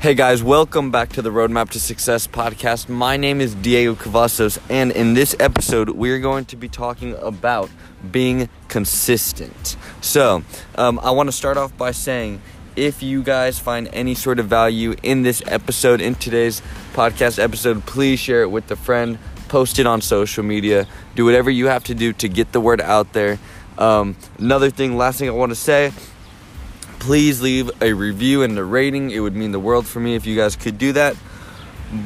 Hey guys, welcome back to the Roadmap to Success podcast. My name is Diego Cavazos, and in this episode, we're going to be talking about being consistent. So, um, I want to start off by saying if you guys find any sort of value in this episode, in today's podcast episode, please share it with a friend, post it on social media, do whatever you have to do to get the word out there. Um, another thing, last thing I want to say please leave a review and a rating. It would mean the world for me if you guys could do that.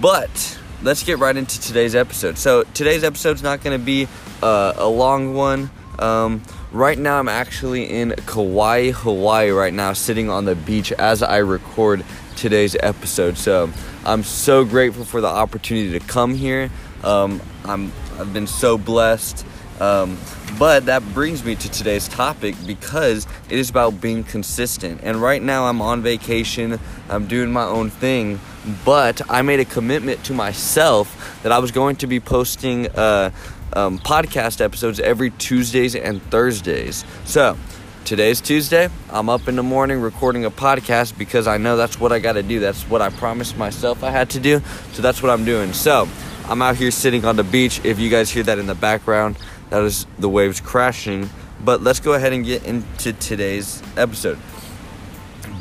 But let's get right into today's episode. So today's episode's not going to be uh, a long one. Um, right now, I'm actually in Kauai, Hawaii, right now, sitting on the beach as I record today's episode. So I'm so grateful for the opportunity to come here. Um, I'm I've been so blessed. Um, but that brings me to today's topic because it is about being consistent. And right now I'm on vacation, I'm doing my own thing, but I made a commitment to myself that I was going to be posting uh, um, podcast episodes every Tuesdays and Thursdays. So, today's Tuesday. I'm up in the morning recording a podcast because I know that's what I got to do. That's what I promised myself I had to do. So, that's what I'm doing. So, I'm out here sitting on the beach. If you guys hear that in the background, that is the waves crashing. But let's go ahead and get into today's episode.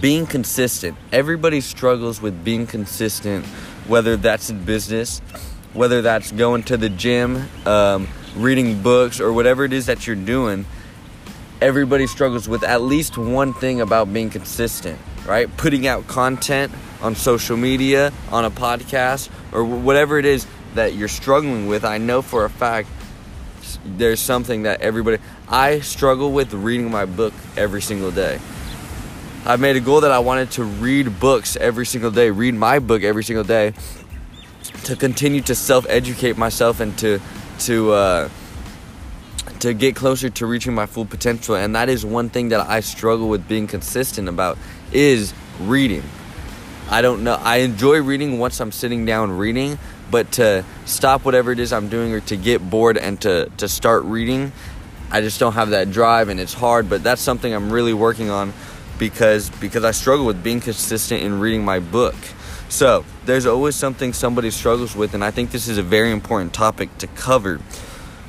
Being consistent. Everybody struggles with being consistent, whether that's in business, whether that's going to the gym, um, reading books, or whatever it is that you're doing. Everybody struggles with at least one thing about being consistent, right? Putting out content on social media, on a podcast, or whatever it is that you're struggling with. I know for a fact there's something that everybody I struggle with reading my book every single day. I've made a goal that I wanted to read books every single day, read my book every single day, to continue to self-educate myself and to to uh, to get closer to reaching my full potential. And that is one thing that I struggle with being consistent about is reading. I don't know. I enjoy reading once I'm sitting down reading, but to stop whatever it is I'm doing or to get bored and to, to start reading, I just don't have that drive and it's hard, but that's something I'm really working on because because I struggle with being consistent in reading my book. So, there's always something somebody struggles with and I think this is a very important topic to cover.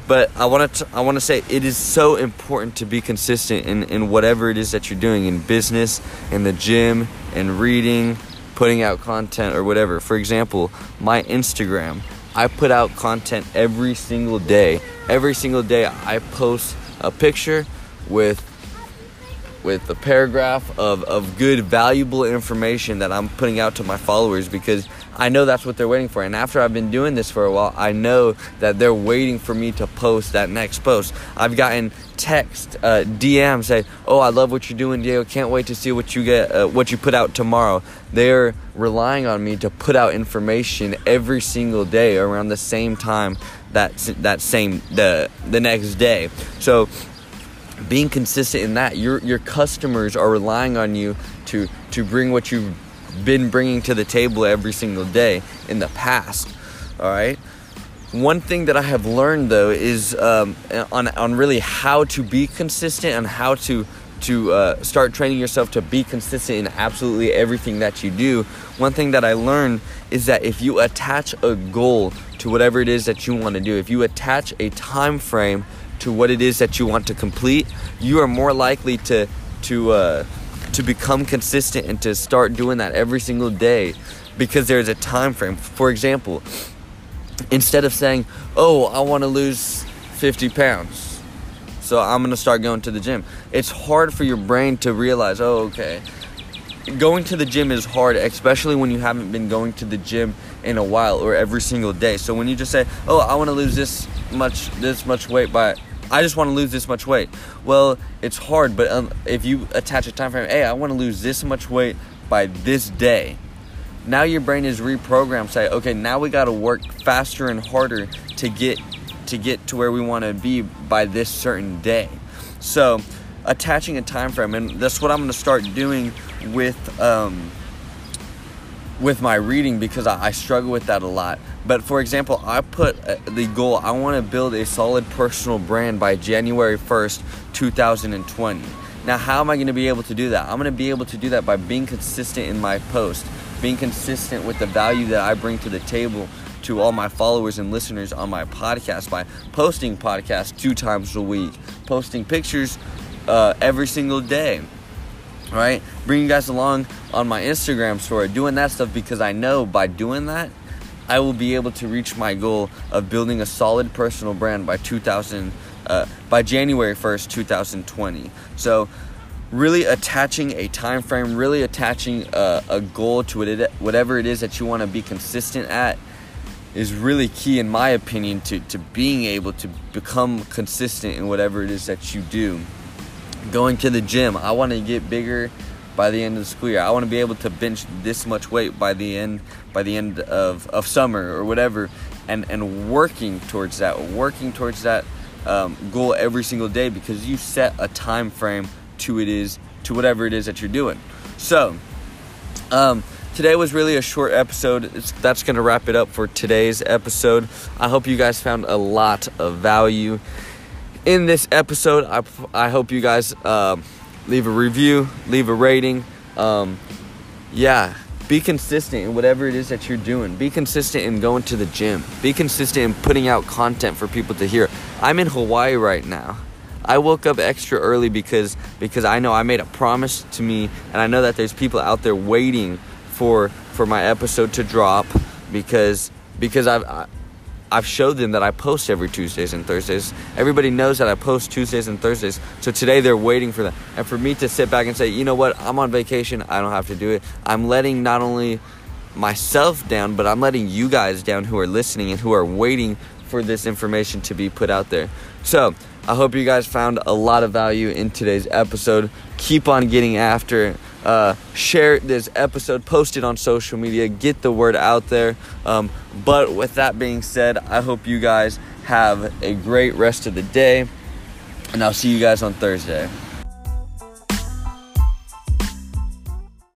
But I want to I want to say it is so important to be consistent in in whatever it is that you're doing in business, in the gym, in reading, putting out content or whatever. For example, my Instagram, I put out content every single day. Every single day I post a picture with with a paragraph of, of good valuable information that I'm putting out to my followers because I know that's what they're waiting for. And after I've been doing this for a while, I know that they're waiting for me to post that next post. I've gotten text, uh, DM say, "Oh, I love what you're doing, Diego. Can't wait to see what you get, uh, what you put out tomorrow." They're relying on me to put out information every single day around the same time that that same the the next day. So being consistent in that your your customers are relying on you to to bring what you've been bringing to the table every single day in the past all right? One thing that i have learned though is um, on on really how to be consistent and how to to uh, start training yourself to be consistent in absolutely everything that you do one thing that i learned is that if you attach a goal to whatever it is that you want to do if you attach a time frame to what it is that you want to complete, you are more likely to to uh, to become consistent and to start doing that every single day because there's a time frame. For example, instead of saying, "Oh, I want to lose 50 pounds." So I'm going to start going to the gym. It's hard for your brain to realize, "Oh, okay." Going to the gym is hard, especially when you haven't been going to the gym in a while or every single day. So when you just say, "Oh, I want to lose this much this much weight by I just want to lose this much weight. Well, it's hard, but um, if you attach a time frame, hey, I want to lose this much weight by this day. Now your brain is reprogrammed. Say, okay, now we got to work faster and harder to get to get to where we want to be by this certain day. So, attaching a time frame, and that's what I'm going to start doing with. Um, with my reading because I, I, struggle with that a lot. But for example, I put uh, the goal I want to build a solid personal brand by January 1st, 2020. Now, how am I going to be able to do that? I'm going to be able to do that by being consistent in my post. being consistent with the value that I bring to the table to all my followers and listeners on my podcast by posting podcasts two times a week, posting pictures uh, every single day, right? Bringing you guys along on my Instagram story, doing that stuff because I know by doing that, I will be able to reach my goal of building a solid personal brand by 2000 uh, by January 1st, 2020. So really attaching a time frame, really attaching a, a goal to it, whatever it is that you want to be consistent at is really key in my opinion to, to being able to become consistent in whatever it is that you do going to the gym i want to get bigger by the end of the school year i want to be able to bench this much weight by the end by the end of, of summer or whatever and and working towards that working towards that um, goal every single day because you set a time frame to it is to whatever it is that you're doing so um, today was really a short episode. It's, that's going to wrap it up for today's episode. I hope you guys found a lot of value in this episode. I, I hope you guys uh, leave a review, leave a rating. Um, yeah, be consistent in whatever it is that you're doing. Be consistent in going to the gym. Be consistent in putting out content for people to hear. I'm in Hawaii right now. I woke up extra early because because I know I made a promise to me and I know that there's people out there waiting for for my episode to drop because because I've I, have i have showed them that I post every Tuesdays and Thursdays. Everybody knows that I post Tuesdays and Thursdays. So today they're waiting for that. And for me to sit back and say, you know what, I'm on vacation. I don't have to do it. I'm letting not only myself down, but I'm letting you guys down who are listening and who are waiting for this information to be put out there. So I hope you guys found a lot of value in today's episode. Keep on getting after uh, share this episode, post it on social media, get the word out there. Um, but with that being said, I hope you guys have a great rest of the day, and I'll see you guys on Thursday.